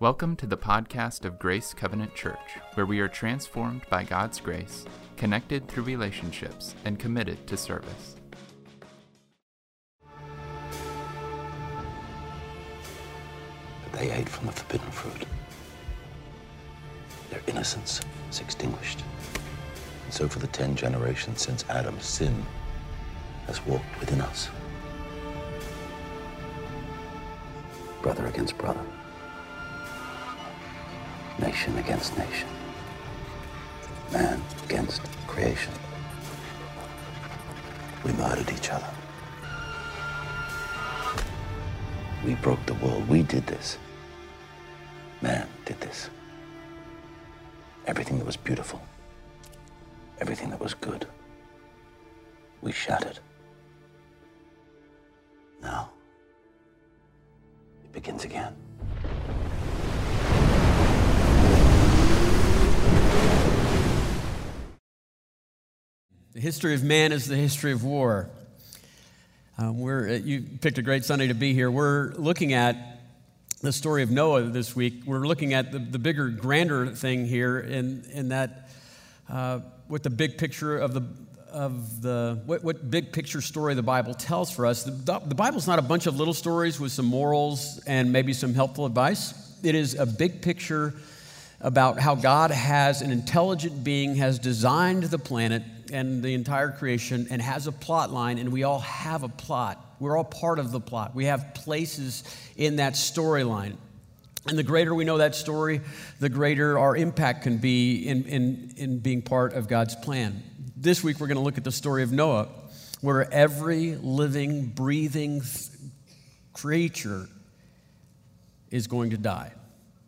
Welcome to the podcast of Grace Covenant Church, where we are transformed by God's grace, connected through relationships, and committed to service. They ate from the forbidden fruit. Their innocence is extinguished. And so, for the ten generations since Adam, sin has walked within us. Brother against brother nation against nation, man against creation. We murdered each other. We broke the world. We did this. Man did this. Everything that was beautiful, everything that was good, we shattered. Now, it begins again. The history of man is the history of war. Um, we're, uh, you picked a great Sunday to be here. We're looking at the story of Noah this week. We're looking at the, the bigger, grander thing here in, in that uh, what the big picture of the of the what, what big picture story the Bible tells for us. The, the Bible's not a bunch of little stories with some morals and maybe some helpful advice. It is a big picture about how God has an intelligent being has designed the planet and the entire creation and has a plot line, and we all have a plot. We're all part of the plot. We have places in that storyline. And the greater we know that story, the greater our impact can be in, in, in being part of God's plan. This week, we're going to look at the story of Noah, where every living, breathing creature is going to die,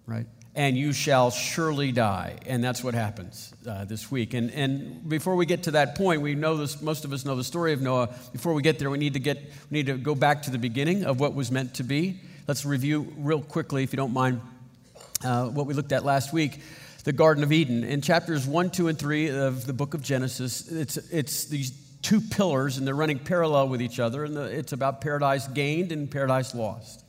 right? And you shall surely die. And that's what happens uh, this week. And, and before we get to that point, we know this, most of us know the story of Noah. Before we get there, we need to, get, we need to go back to the beginning of what was meant to be. Let's review real quickly, if you don't mind, uh, what we looked at last week the Garden of Eden. In chapters 1, 2, and 3 of the book of Genesis, it's, it's these two pillars, and they're running parallel with each other, and the, it's about paradise gained and paradise lost.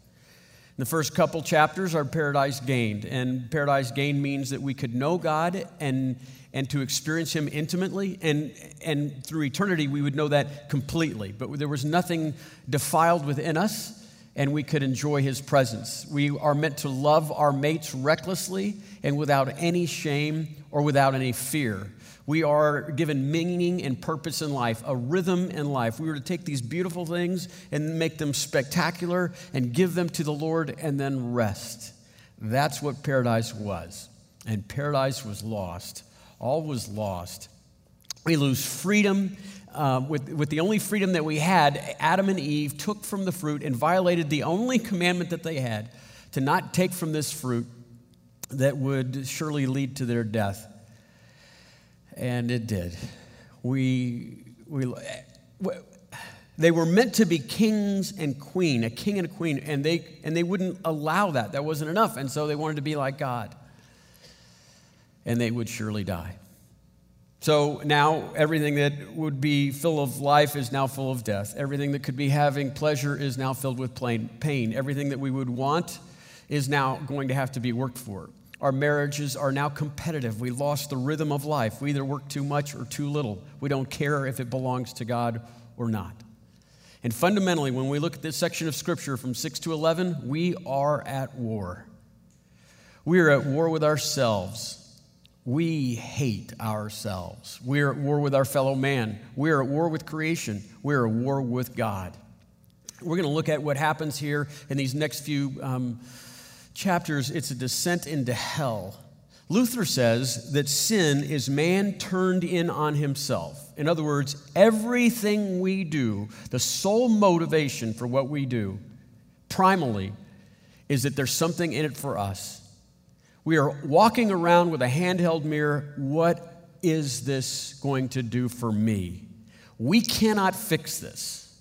The first couple chapters are paradise gained, and paradise gained means that we could know God and, and to experience Him intimately, and, and through eternity we would know that completely. But there was nothing defiled within us, and we could enjoy His presence. We are meant to love our mates recklessly and without any shame or without any fear. We are given meaning and purpose in life, a rhythm in life. We were to take these beautiful things and make them spectacular and give them to the Lord and then rest. That's what paradise was. And paradise was lost. All was lost. We lose freedom. Uh, with, with the only freedom that we had, Adam and Eve took from the fruit and violated the only commandment that they had to not take from this fruit that would surely lead to their death and it did. We, we, they were meant to be kings and queen, a king and a queen, and they, and they wouldn't allow that. That wasn't enough, and so they wanted to be like God. And they would surely die. So now everything that would be full of life is now full of death. Everything that could be having pleasure is now filled with pain. Everything that we would want is now going to have to be worked for. Our marriages are now competitive. We lost the rhythm of life. We either work too much or too little. We don't care if it belongs to God or not. And fundamentally, when we look at this section of Scripture from 6 to 11, we are at war. We are at war with ourselves. We hate ourselves. We are at war with our fellow man. We are at war with creation. We are at war with God. We're going to look at what happens here in these next few. Um, chapters, it's a descent into hell. Luther says that sin is man turned in on himself. In other words, everything we do, the sole motivation for what we do, primally, is that there's something in it for us. We are walking around with a handheld mirror. What is this going to do for me? We cannot fix this.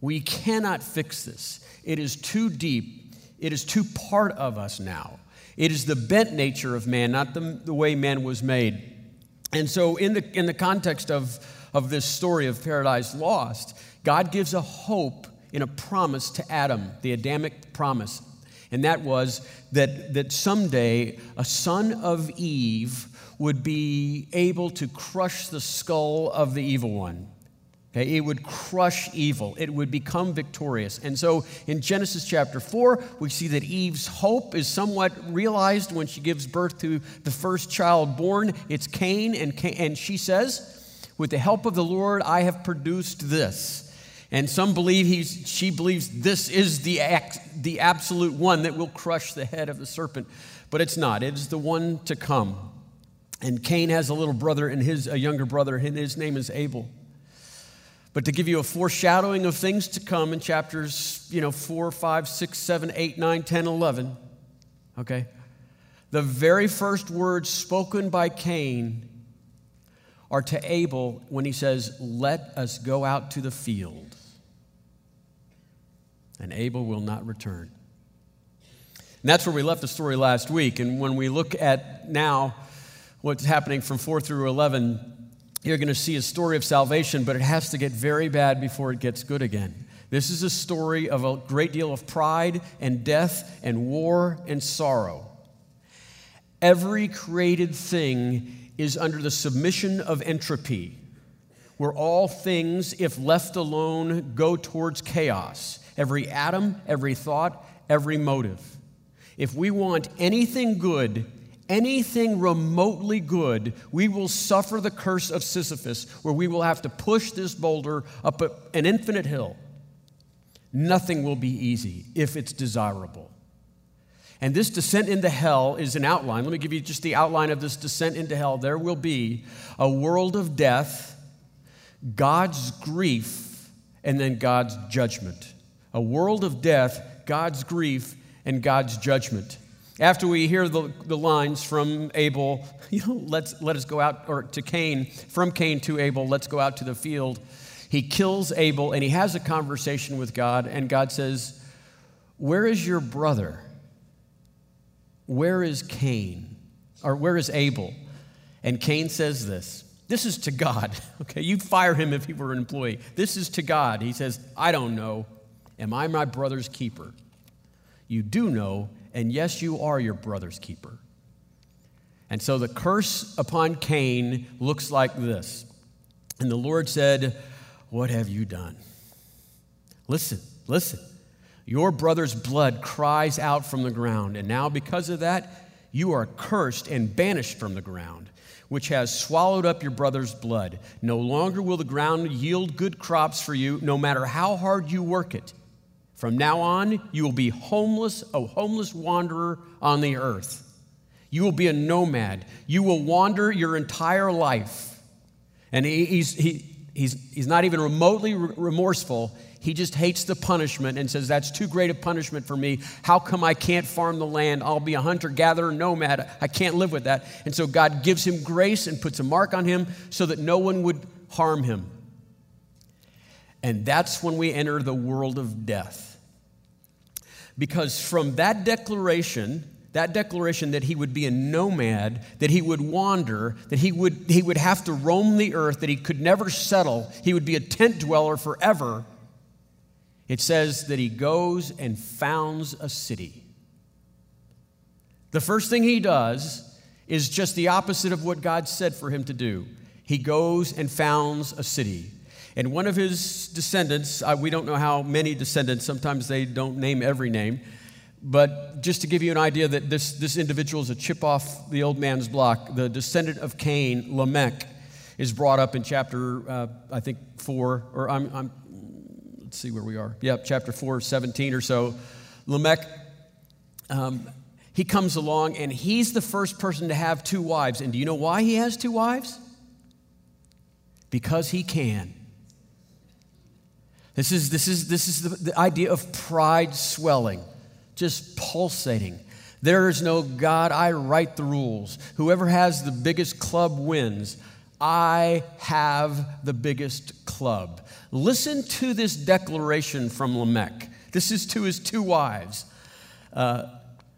We cannot fix this. It is too deep it is too part of us now. It is the bent nature of man, not the, the way man was made. And so, in the, in the context of, of this story of paradise lost, God gives a hope in a promise to Adam, the Adamic promise. And that was that, that someday a son of Eve would be able to crush the skull of the evil one. Okay, it would crush evil. It would become victorious. And so in Genesis chapter 4, we see that Eve's hope is somewhat realized when she gives birth to the first child born. It's Cain, and, Cain, and she says, With the help of the Lord, I have produced this. And some believe he's, she believes this is the, the absolute one that will crush the head of the serpent. But it's not, it is the one to come. And Cain has a little brother and his, a younger brother, and his name is Abel. But to give you a foreshadowing of things to come in chapters, you know, 4, 5, 6, 7, 8, 9, 10, 11, okay? The very first words spoken by Cain are to Abel when he says, Let us go out to the field. And Abel will not return. And that's where we left the story last week. And when we look at now what's happening from 4 through 11, you're going to see a story of salvation, but it has to get very bad before it gets good again. This is a story of a great deal of pride and death and war and sorrow. Every created thing is under the submission of entropy, where all things, if left alone, go towards chaos. Every atom, every thought, every motive. If we want anything good, anything remotely good, we will suffer the curse of Sisyphus, where we will have to push this boulder up an infinite hill. Nothing will be easy if it's desirable. And this descent into hell is an outline. Let me give you just the outline of this descent into hell. There will be a world of death, God's grief, and then God's judgment. A world of death, God's grief, and God's judgment. After we hear the, the lines from Abel, you know, let's, let us go out, or to Cain, from Cain to Abel, let's go out to the field. He kills Abel and he has a conversation with God, and God says, Where is your brother? Where is Cain? Or where is Abel? And Cain says this. This is to God. Okay, you'd fire him if he were an employee. This is to God. He says, I don't know. Am I my brother's keeper? You do know and yes, you are your brother's keeper. And so the curse upon Cain looks like this. And the Lord said, What have you done? Listen, listen. Your brother's blood cries out from the ground, and now because of that, you are cursed and banished from the ground, which has swallowed up your brother's blood. No longer will the ground yield good crops for you, no matter how hard you work it. From now on, you will be homeless, a homeless wanderer on the earth. You will be a nomad. You will wander your entire life. And he's, he, he's, he's not even remotely remorseful. He just hates the punishment and says, That's too great a punishment for me. How come I can't farm the land? I'll be a hunter gatherer, nomad. I can't live with that. And so God gives him grace and puts a mark on him so that no one would harm him. And that's when we enter the world of death. Because from that declaration, that declaration that he would be a nomad, that he would wander, that he would, he would have to roam the earth, that he could never settle, he would be a tent dweller forever, it says that he goes and founds a city. The first thing he does is just the opposite of what God said for him to do. He goes and founds a city. And one of his descendants, uh, we don't know how many descendants, sometimes they don't name every name, but just to give you an idea that this, this individual is a chip off the old man's block, the descendant of Cain, Lamech, is brought up in chapter, uh, I think, 4, or I'm, I'm, let's see where we are. Yep, chapter 4, 17 or so. Lamech, um, he comes along and he's the first person to have two wives. And do you know why he has two wives? Because he can. This is, this is, this is the, the idea of pride swelling, just pulsating. There is no God, I write the rules. Whoever has the biggest club wins. I have the biggest club. Listen to this declaration from Lamech. This is to his two wives. Uh,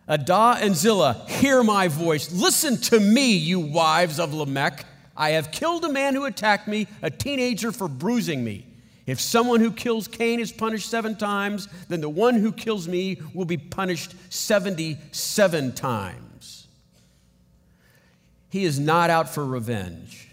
Adah and Zillah, hear my voice. Listen to me, you wives of Lamech. I have killed a man who attacked me, a teenager for bruising me. If someone who kills Cain is punished seven times, then the one who kills me will be punished 77 times. He is not out for revenge.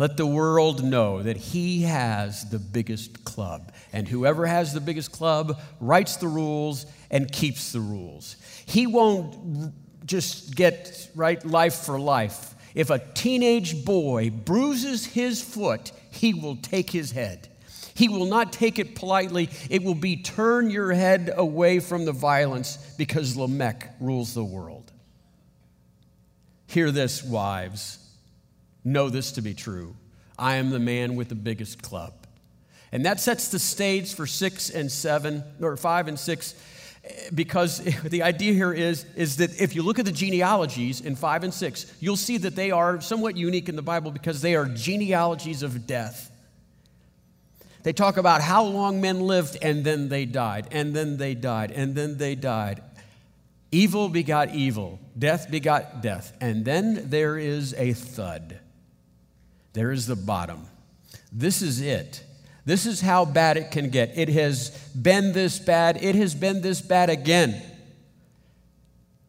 Let the world know that he has the biggest club. And whoever has the biggest club writes the rules and keeps the rules. He won't just get right life for life. If a teenage boy bruises his foot, he will take his head. He will not take it politely. It will be turn your head away from the violence because Lamech rules the world. Hear this, wives. Know this to be true. I am the man with the biggest club. And that sets the stage for six and seven, or five and six, because the idea here is, is that if you look at the genealogies in five and six, you'll see that they are somewhat unique in the Bible because they are genealogies of death. They talk about how long men lived and then they died, and then they died, and then they died. Evil begot evil, death begot death, and then there is a thud. There is the bottom. This is it. This is how bad it can get. It has been this bad. It has been this bad again.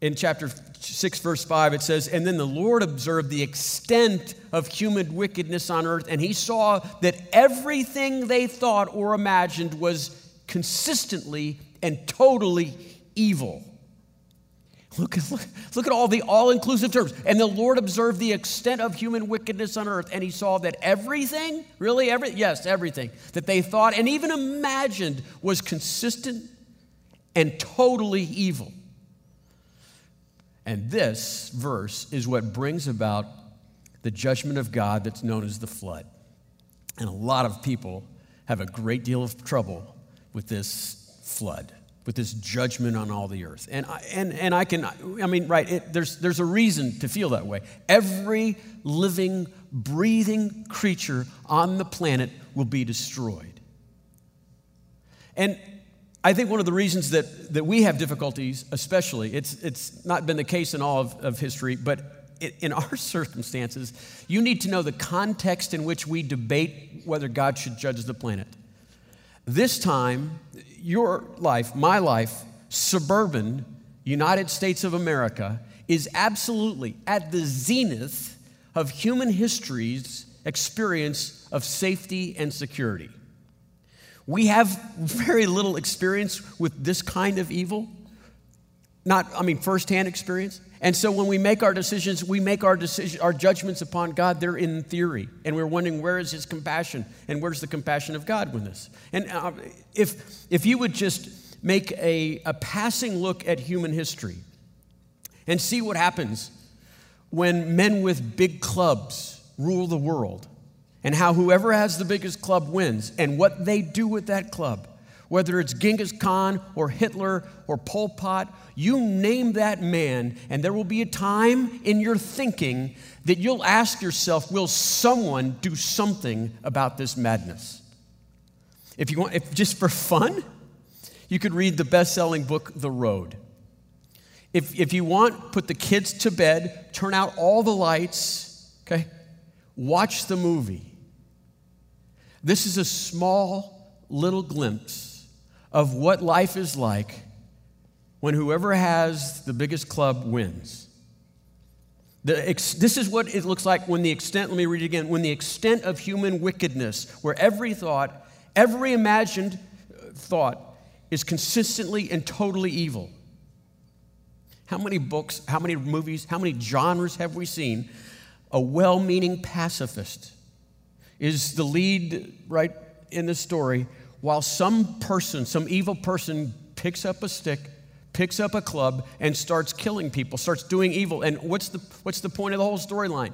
In chapter 6, verse 5, it says, And then the Lord observed the extent of human wickedness on earth, and he saw that everything they thought or imagined was consistently and totally evil. Look, look, look at all the all inclusive terms. And the Lord observed the extent of human wickedness on earth, and he saw that everything, really, every, yes, everything that they thought and even imagined was consistent and totally evil. And this verse is what brings about the judgment of God that's known as the flood. And a lot of people have a great deal of trouble with this flood with this judgment on all the earth. And I, and, and I can, I mean, right, it, there's, there's a reason to feel that way. Every living, breathing creature on the planet will be destroyed. And I think one of the reasons that, that we have difficulties, especially, it's, it's not been the case in all of, of history, but in our circumstances, you need to know the context in which we debate whether God should judge the planet. This time, your life, my life, suburban United States of America is absolutely at the zenith of human history's experience of safety and security. We have very little experience with this kind of evil. Not, I mean, firsthand experience. And so when we make our decisions, we make our decision, our judgments upon God, they're in theory. And we're wondering, where is his compassion? And where's the compassion of God with this? And uh, if, if you would just make a, a passing look at human history and see what happens when men with big clubs rule the world and how whoever has the biggest club wins and what they do with that club whether it's Genghis Khan or Hitler or Pol Pot, you name that man, and there will be a time in your thinking that you'll ask yourself, will someone do something about this madness? If you want, if just for fun, you could read the best selling book, The Road. If, if you want, put the kids to bed, turn out all the lights, okay? Watch the movie. This is a small little glimpse of what life is like when whoever has the biggest club wins. Ex- this is what it looks like when the extent, let me read it again, when the extent of human wickedness, where every thought, every imagined thought is consistently and totally evil. How many books, how many movies, how many genres have we seen? A well meaning pacifist is the lead, right, in the story while some person, some evil person, picks up a stick, picks up a club, and starts killing people, starts doing evil. And what's the, what's the point of the whole storyline?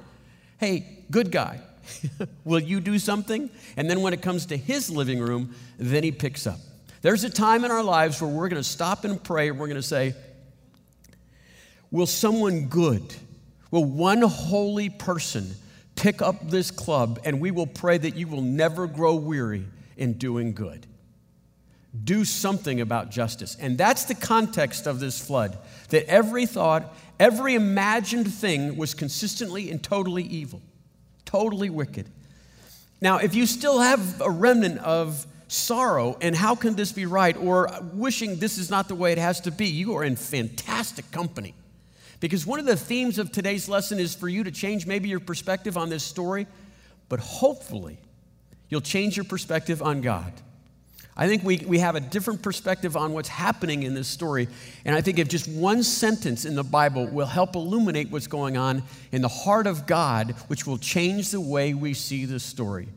Hey, good guy, will you do something? And then when it comes to his living room, then he picks up. There's a time in our lives where we're going to stop and pray, and we're going to say, Will someone good, will one holy person pick up this club, and we will pray that you will never grow weary in doing good. Do something about justice. And that's the context of this flood that every thought, every imagined thing was consistently and totally evil, totally wicked. Now, if you still have a remnant of sorrow and how can this be right, or wishing this is not the way it has to be, you are in fantastic company. Because one of the themes of today's lesson is for you to change maybe your perspective on this story, but hopefully you'll change your perspective on God. I think we, we have a different perspective on what's happening in this story. And I think if just one sentence in the Bible will help illuminate what's going on in the heart of God, which will change the way we see this story.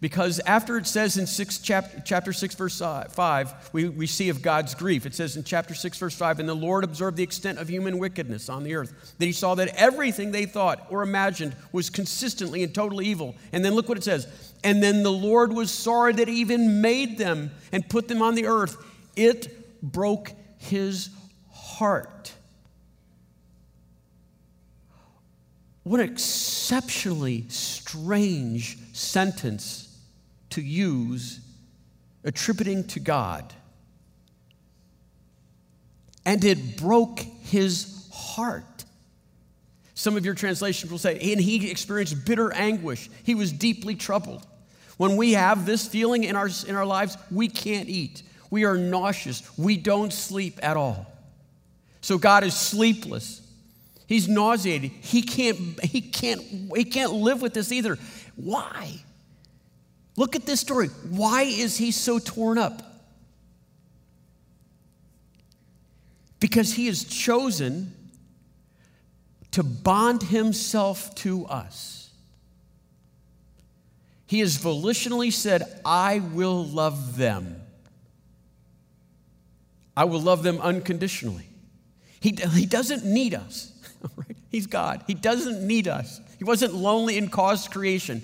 Because after it says in six, chapter, chapter 6, verse uh, 5, we, we see of God's grief. It says in chapter 6, verse 5, And the Lord observed the extent of human wickedness on the earth, that he saw that everything they thought or imagined was consistently and totally evil. And then look what it says. And then the Lord was sorry that he even made them and put them on the earth. It broke his heart. What an exceptionally strange sentence to use attributing to God. And it broke his heart. Some of your translations will say, and he experienced bitter anguish. He was deeply troubled. When we have this feeling in our, in our lives, we can't eat. We are nauseous. We don't sleep at all. So God is sleepless. He's nauseated. He can't, he can't, he can't live with this either. Why? Look at this story. Why is he so torn up? Because he has chosen to bond himself to us. He has volitionally said, I will love them. I will love them unconditionally. He, he doesn't need us. Right? He's God. He doesn't need us. He wasn't lonely and caused creation.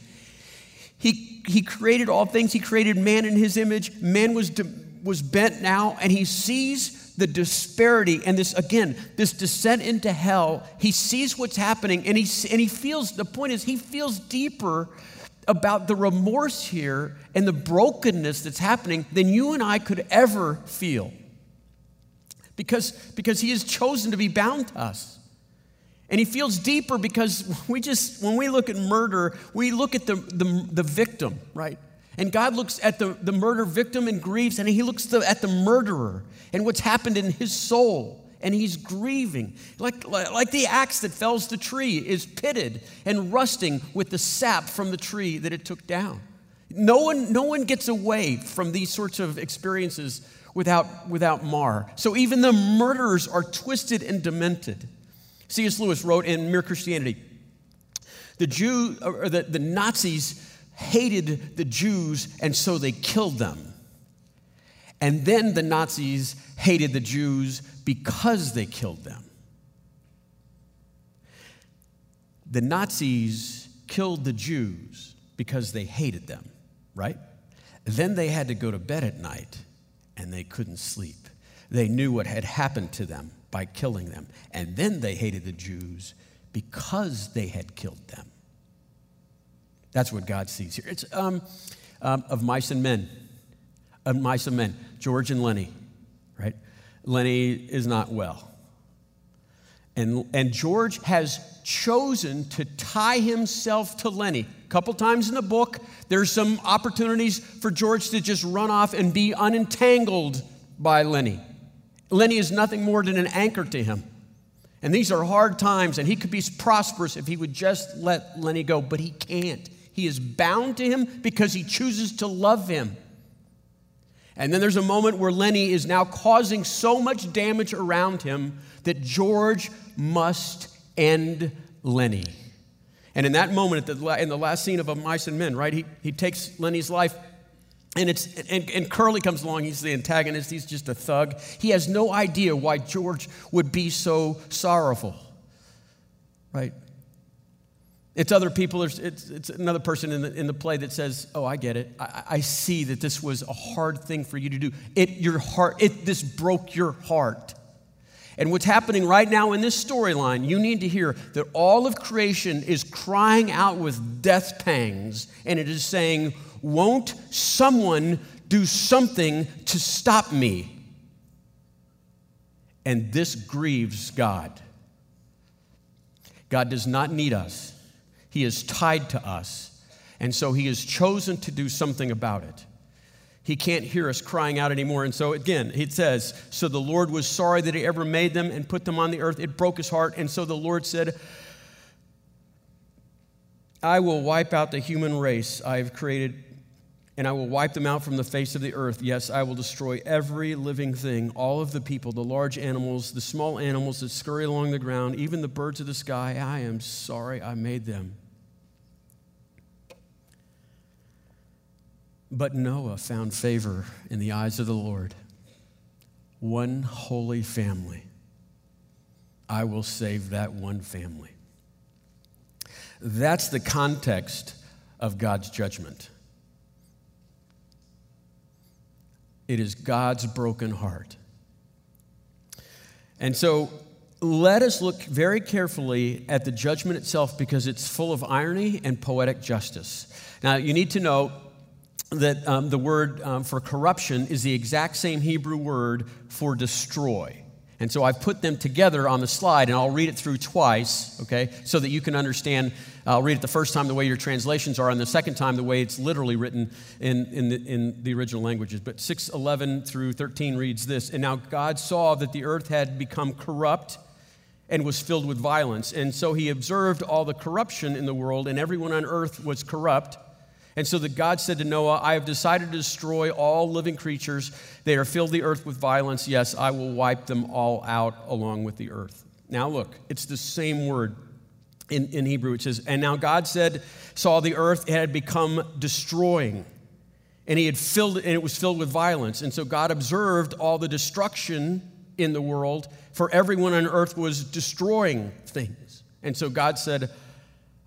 He, he created all things. He created man in his image. Man was, de, was bent now, and he sees the disparity and this, again, this descent into hell. He sees what's happening, and he, and he feels, the point is, he feels deeper about the remorse here and the brokenness that's happening than you and I could ever feel. Because, because he has chosen to be bound to us. And he feels deeper because we just, when we look at murder, we look at the, the, the victim, right? And God looks at the, the murder victim and grieves, and he looks the, at the murderer and what's happened in his soul. And he's grieving. Like, like the axe that fells the tree is pitted and rusting with the sap from the tree that it took down. No one, no one gets away from these sorts of experiences without, without mar. So even the murderers are twisted and demented. C.S. Lewis wrote in Mere Christianity the, Jew, or the, the Nazis hated the Jews, and so they killed them. And then the Nazis hated the Jews because they killed them. The Nazis killed the Jews because they hated them, right? Then they had to go to bed at night and they couldn't sleep. They knew what had happened to them by killing them. And then they hated the Jews because they had killed them. That's what God sees here. It's um, um, of mice and men. Of mice and men. George and Lenny? Lenny is not well. And, and George has chosen to tie himself to Lenny. A couple times in the book, there's some opportunities for George to just run off and be unentangled by Lenny. Lenny is nothing more than an anchor to him. And these are hard times, and he could be prosperous if he would just let Lenny go, but he can't. He is bound to him because he chooses to love him. And then there's a moment where Lenny is now causing so much damage around him that George must end Lenny. And in that moment, in the last scene of A Mice and Men, right, he, he takes Lenny's life and, it's, and, and Curly comes along, he's the antagonist, he's just a thug. He has no idea why George would be so sorrowful, right? It's other people, it's, it's another person in the, in the play that says, Oh, I get it. I, I see that this was a hard thing for you to do. It, your heart, it, this broke your heart. And what's happening right now in this storyline, you need to hear that all of creation is crying out with death pangs, and it is saying, won't someone do something to stop me? And this grieves God. God does not need us, He is tied to us. And so he has chosen to do something about it. He can't hear us crying out anymore. And so again, it says, So the Lord was sorry that he ever made them and put them on the earth. It broke his heart. And so the Lord said, I will wipe out the human race I have created, and I will wipe them out from the face of the earth. Yes, I will destroy every living thing, all of the people, the large animals, the small animals that scurry along the ground, even the birds of the sky. I am sorry I made them. But Noah found favor in the eyes of the Lord. One holy family. I will save that one family. That's the context of God's judgment. It is God's broken heart. And so let us look very carefully at the judgment itself because it's full of irony and poetic justice. Now, you need to know that um, the word um, for corruption is the exact same Hebrew word for destroy. And so I've put them together on the slide, and I'll read it through twice, okay, so that you can understand. I'll read it the first time the way your translations are, and the second time the way it's literally written in, in, the, in the original languages. But 611 through 13 reads this And now God saw that the earth had become corrupt and was filled with violence. And so he observed all the corruption in the world, and everyone on earth was corrupt. And so that God said to Noah, I have decided to destroy all living creatures. They are filled the earth with violence. Yes, I will wipe them all out along with the earth. Now look, it's the same word in, in Hebrew. It says, And now God said, saw the earth, it had become destroying. And he had filled and it was filled with violence. And so God observed all the destruction in the world, for everyone on earth was destroying things. And so God said,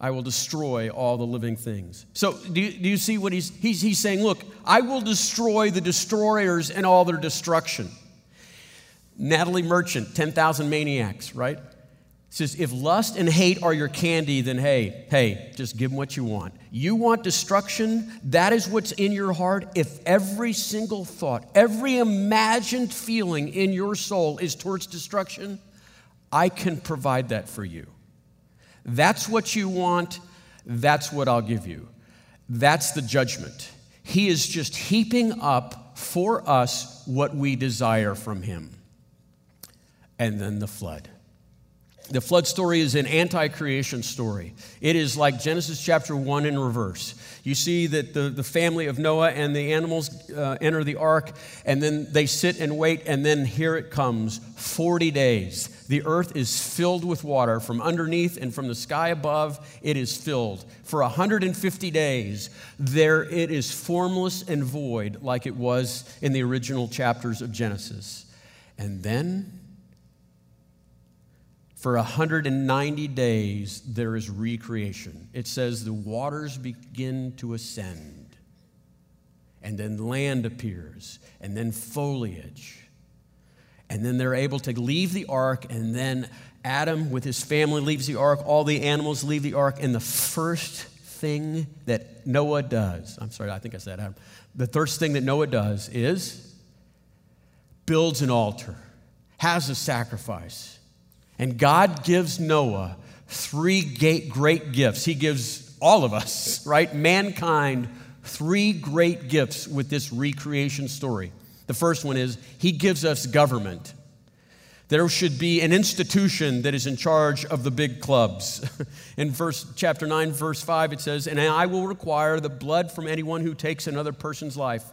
I will destroy all the living things. So, do you, do you see what he's, he's, he's saying? Look, I will destroy the destroyers and all their destruction. Natalie Merchant, 10,000 Maniacs, right? Says, if lust and hate are your candy, then hey, hey, just give them what you want. You want destruction? That is what's in your heart. If every single thought, every imagined feeling in your soul is towards destruction, I can provide that for you. That's what you want, that's what I'll give you. That's the judgment. He is just heaping up for us what we desire from Him. And then the flood. The flood story is an anti creation story. It is like Genesis chapter 1 in reverse. You see that the, the family of Noah and the animals uh, enter the ark, and then they sit and wait, and then here it comes 40 days. The earth is filled with water from underneath and from the sky above, it is filled. For 150 days, there it is formless and void, like it was in the original chapters of Genesis. And then for 190 days, there is recreation. It says the waters begin to ascend, and then land appears, and then foliage. And then they're able to leave the ark, and then Adam with his family leaves the ark, all the animals leave the ark, and the first thing that Noah does, I'm sorry, I think I said Adam, the first thing that Noah does is builds an altar, has a sacrifice and God gives Noah three great gifts. He gives all of us, right? Mankind, three great gifts with this recreation story. The first one is He gives us government. There should be an institution that is in charge of the big clubs. in verse chapter 9 verse 5 it says, "And I will require the blood from anyone who takes another person's life."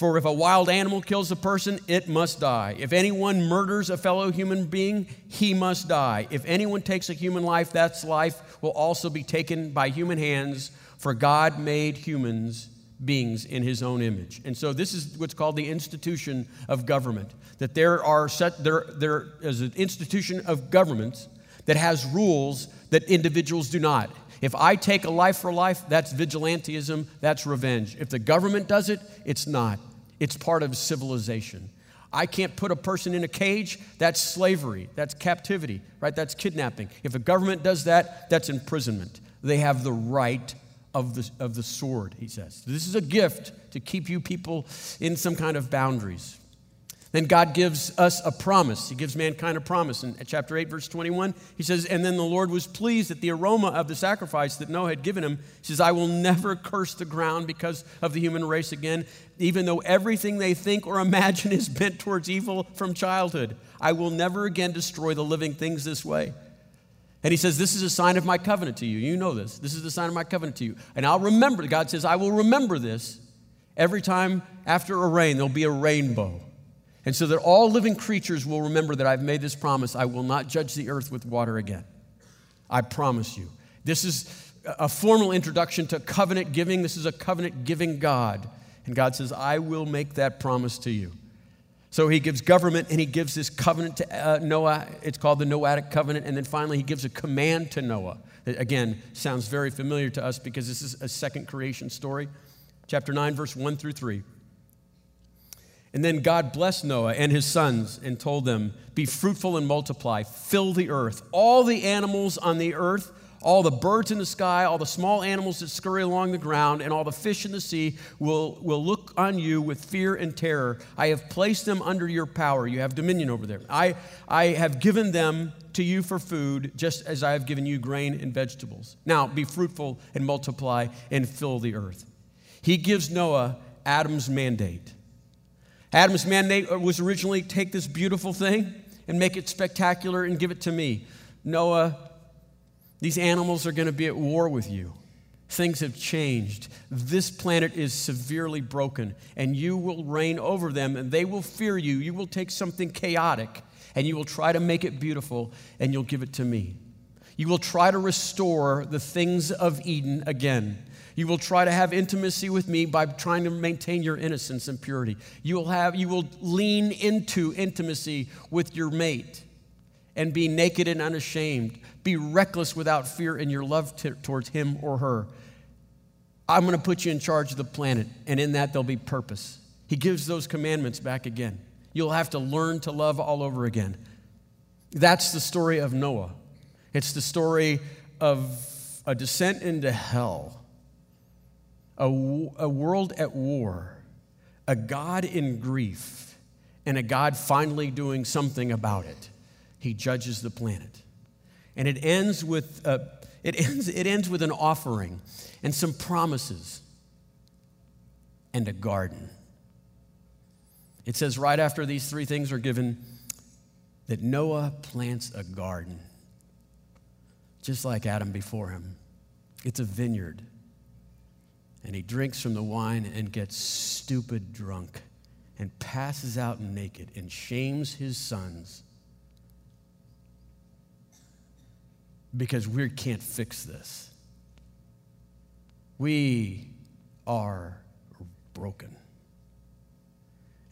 For if a wild animal kills a person, it must die. If anyone murders a fellow human being, he must die. If anyone takes a human life, that life will also be taken by human hands, for God made humans beings in his own image. And so this is what's called the institution of government. That there are set there there is an institution of governments that has rules that individuals do not. If I take a life for life, that's vigilantism, that's revenge. If the government does it, it's not. It's part of civilization. I can't put a person in a cage, that's slavery, that's captivity, right? That's kidnapping. If a government does that, that's imprisonment. They have the right of the, of the sword, he says. This is a gift to keep you people in some kind of boundaries. Then God gives us a promise. He gives mankind a promise. In chapter 8, verse 21, he says, And then the Lord was pleased at the aroma of the sacrifice that Noah had given him. He says, I will never curse the ground because of the human race again, even though everything they think or imagine is bent towards evil from childhood. I will never again destroy the living things this way. And he says, This is a sign of my covenant to you. You know this. This is the sign of my covenant to you. And I'll remember, God says, I will remember this every time after a rain, there'll be a rainbow. And so that all living creatures will remember that I've made this promise I will not judge the earth with water again. I promise you. This is a formal introduction to covenant giving. This is a covenant giving God. And God says, I will make that promise to you. So he gives government and he gives this covenant to uh, Noah. It's called the Noahic covenant. And then finally, he gives a command to Noah. That, again, sounds very familiar to us because this is a second creation story. Chapter 9, verse 1 through 3. And then God blessed Noah and his sons and told them, Be fruitful and multiply, fill the earth. All the animals on the earth, all the birds in the sky, all the small animals that scurry along the ground, and all the fish in the sea will, will look on you with fear and terror. I have placed them under your power. You have dominion over them. I, I have given them to you for food, just as I have given you grain and vegetables. Now be fruitful and multiply and fill the earth. He gives Noah Adam's mandate. Adam's mandate was originally take this beautiful thing and make it spectacular and give it to me. Noah, these animals are going to be at war with you. Things have changed. This planet is severely broken, and you will reign over them, and they will fear you. You will take something chaotic, and you will try to make it beautiful, and you'll give it to me. You will try to restore the things of Eden again. You will try to have intimacy with me by trying to maintain your innocence and purity. You will, have, you will lean into intimacy with your mate and be naked and unashamed. Be reckless without fear in your love t- towards him or her. I'm going to put you in charge of the planet, and in that there'll be purpose. He gives those commandments back again. You'll have to learn to love all over again. That's the story of Noah. It's the story of a descent into hell a, a world at war, a God in grief, and a God finally doing something about it. He judges the planet. And it ends with, uh, it ends, it ends with an offering and some promises and a garden. It says right after these three things are given that Noah plants a garden, just like Adam before him. It's a vineyard and he drinks from the wine and gets stupid drunk and passes out naked and shames his sons because we can't fix this. We are broken.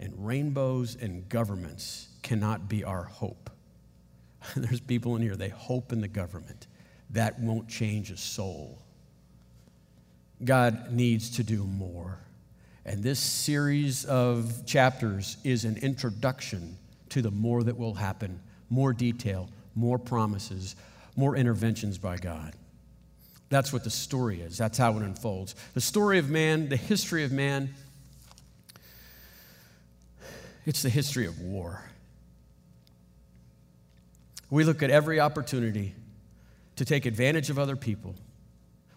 And rainbows and governments cannot be our hope. There's people in here, they hope in the government. That won't change a soul. God needs to do more. And this series of chapters is an introduction to the more that will happen more detail, more promises, more interventions by God. That's what the story is. That's how it unfolds. The story of man, the history of man, it's the history of war. We look at every opportunity to take advantage of other people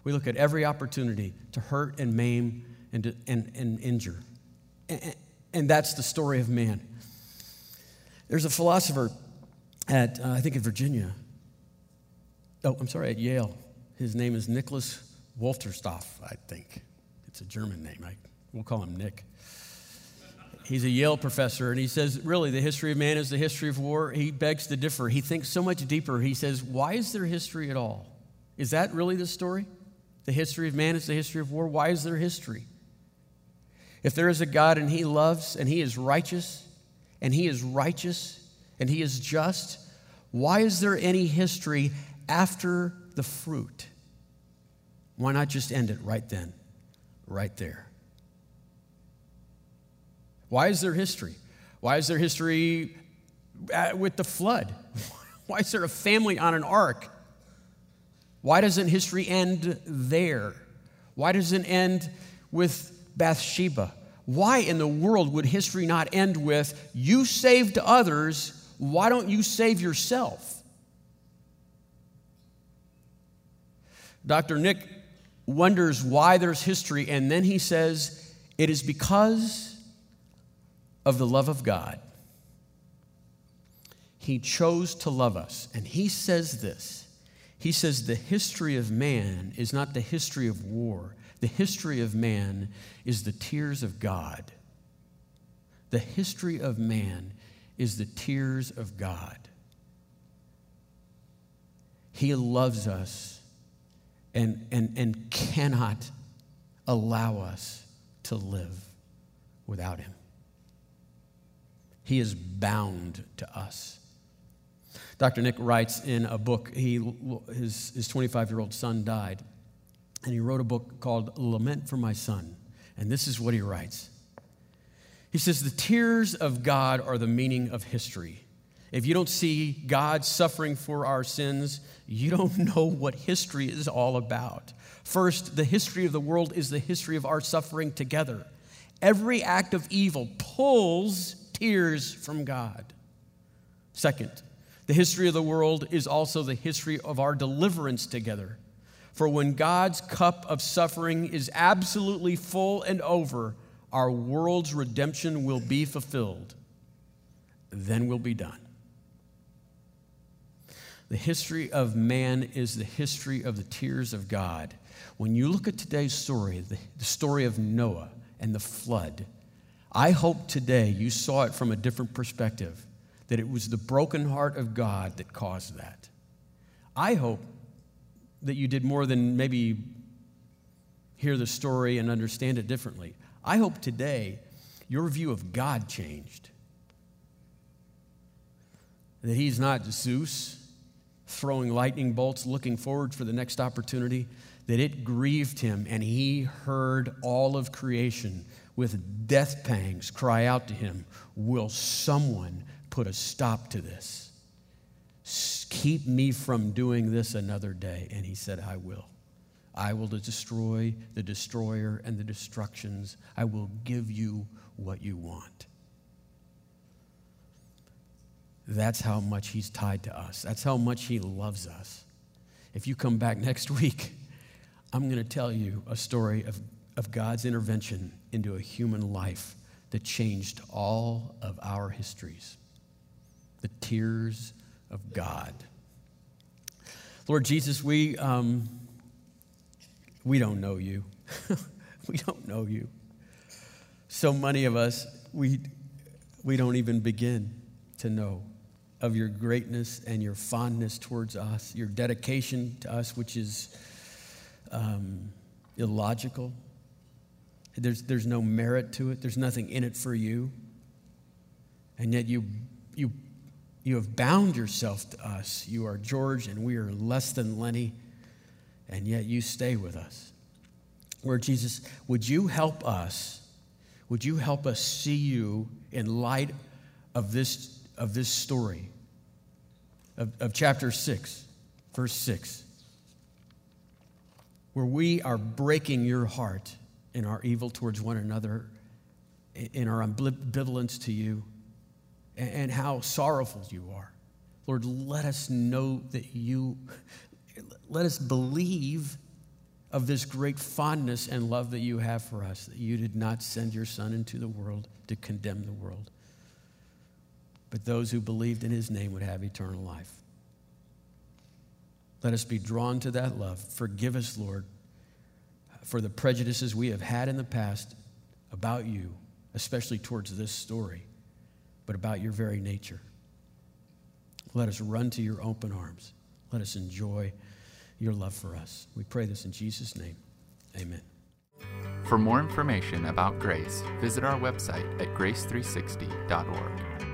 we look at every opportunity to hurt and maim and, to, and, and injure. And, and, that's the story of man. There's a philosopher at, uh, I think, in Virginia. Oh, I'm sorry, at Yale. His name is Nicholas Wolterstorff, I think. It's a German name. I, we'll call him Nick. He's a Yale professor, and he says, really, the history of man is the history of war. He begs to differ. He thinks so much deeper. He says, why is there history at all? Is that really the story? The history of man is the history of war. Why is there history? If there is a God and He loves and He is righteous and He is righteous and He is just, why is there any history after the fruit? Why not just end it right then, right there? Why is there history? Why is there history with the flood? Why is there a family on an ark? Why doesn't history end there? Why does it end with Bathsheba? why in the world would history not end with, you saved others, why don't you save yourself? Dr. Nick wonders why there's history, and then he says, it is because of the love of God. He chose to love us. And he says this He says, the history of man is not the history of war, the history of man is the tears of God. The history of man is the tears of God. He loves us and, and, and cannot allow us to live without Him. He is bound to us. Dr. Nick writes in a book, he, his, his 25 year old son died, and he wrote a book called Lament for My Son. And this is what he writes He says, The tears of God are the meaning of history. If you don't see God suffering for our sins, you don't know what history is all about. First, the history of the world is the history of our suffering together. Every act of evil pulls tears from God. Second, the history of the world is also the history of our deliverance together. For when God's cup of suffering is absolutely full and over, our world's redemption will be fulfilled. Then we'll be done. The history of man is the history of the tears of God. When you look at today's story, the, story of Noah and the flood, I hope today you saw it from a different perspective, that it was the broken heart of God that caused that. I hope that you did more than maybe hear the story and understand it differently. I hope today your view of God changed. That He's not Zeus throwing lightning bolts, looking forward for the next opportunity, that it grieved Him and He heard all of creation with death pangs cry out to Him, Will someone put a stop to this? Keep me from doing this another day. And he said, I will. I will destroy the destroyer and the destructions. I will give you what you want. That's how much he's tied to us. That's how much he loves us. If you come back next week, I'm going to tell you a story of, of God's intervention into a human life that changed all of our histories. The tears of God. Lord Jesus, we, um, we don't know you. we don't know you. So many of us, we, we don't even begin to know of your greatness and your fondness towards us, your dedication to us, which is um, illogical. There's, there's no merit to it, there's nothing in it for you. And yet you, you you have bound yourself to us. You are George, and we are less than Lenny, and yet you stay with us. Lord Jesus, would you help us? Would you help us see you in light of this, of this story, of, of chapter 6, verse 6, where we are breaking your heart in our evil towards one another, in our ambivalence to you and how sorrowful you are. Lord, let us know that you, let us believe of this great fondness and love that you have for us, that you did not send your Son into the world to condemn the world, but those who believed in his name would have eternal life. Let us be drawn to that love. Forgive us, Lord, for the prejudices we have had in the past about you, especially towards this story but about your very nature. Let us run to your open arms. Let us enjoy your love for us. We pray this in Jesus' name. Amen. For more information about grace, visit our website at grace360.org.